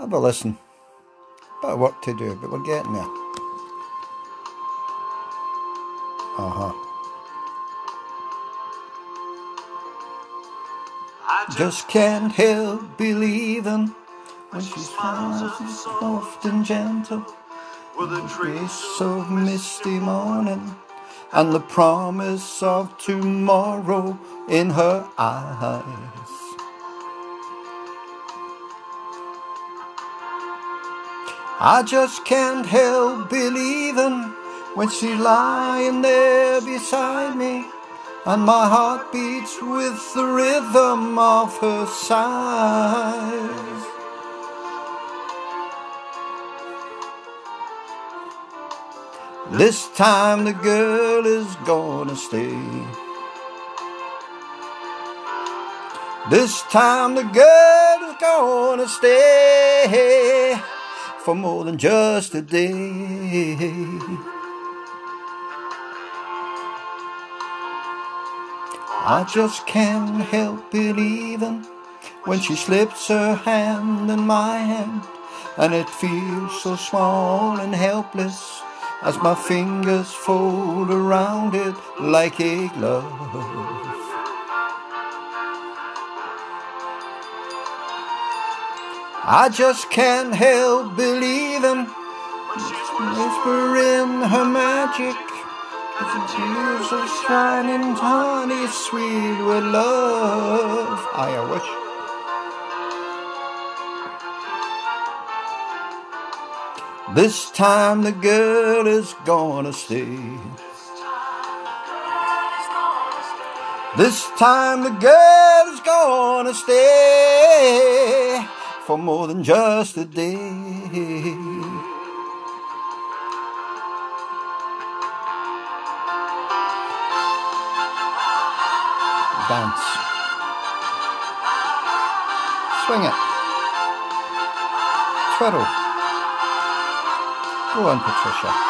Have a listen. Bit of work to do, but we're getting there. Uh huh. Just can't help believing when she smiles soft and gentle with a trace of misty morning and the promise of tomorrow in her eyes. I just can't help believing when she's lying there beside me and my heart beats with the rhythm of her sighs. This time the girl is gonna stay. This time the girl is gonna stay for more than just a day. I just can't help believing when she slips her hand in my hand and it feels so small and helpless as my fingers fold around it like a glove. I just can't help believing whispering her magic. The tears are shining honey sweet with love. I wish. This time the girl is gonna stay. This time the girl is gonna stay for more than just a day. Dance. Swing it. Twiddle. Go on, Patricia.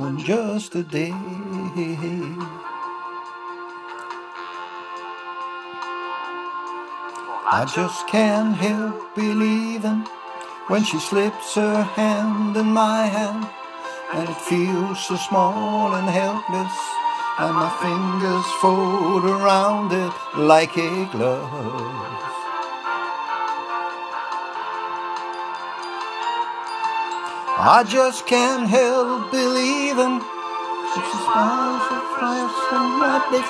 on just a day. I just can't help believing when she slips her hand in my hand and it feels so small and helpless and my fingers fold around it like a glove. I just can't help believing she smiles so fast and madly.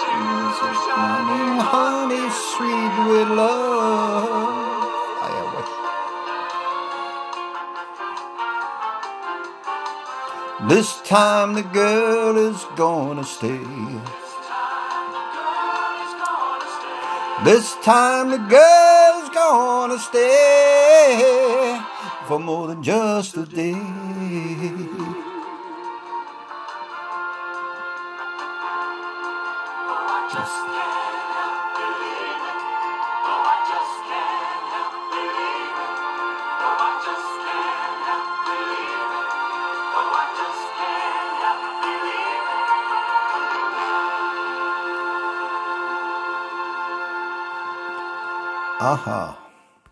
Tears are shining honey sweet with love. I wish. This time the girl is gonna stay. This time the girl's gonna stay for more than just a day. Oh I just Aha.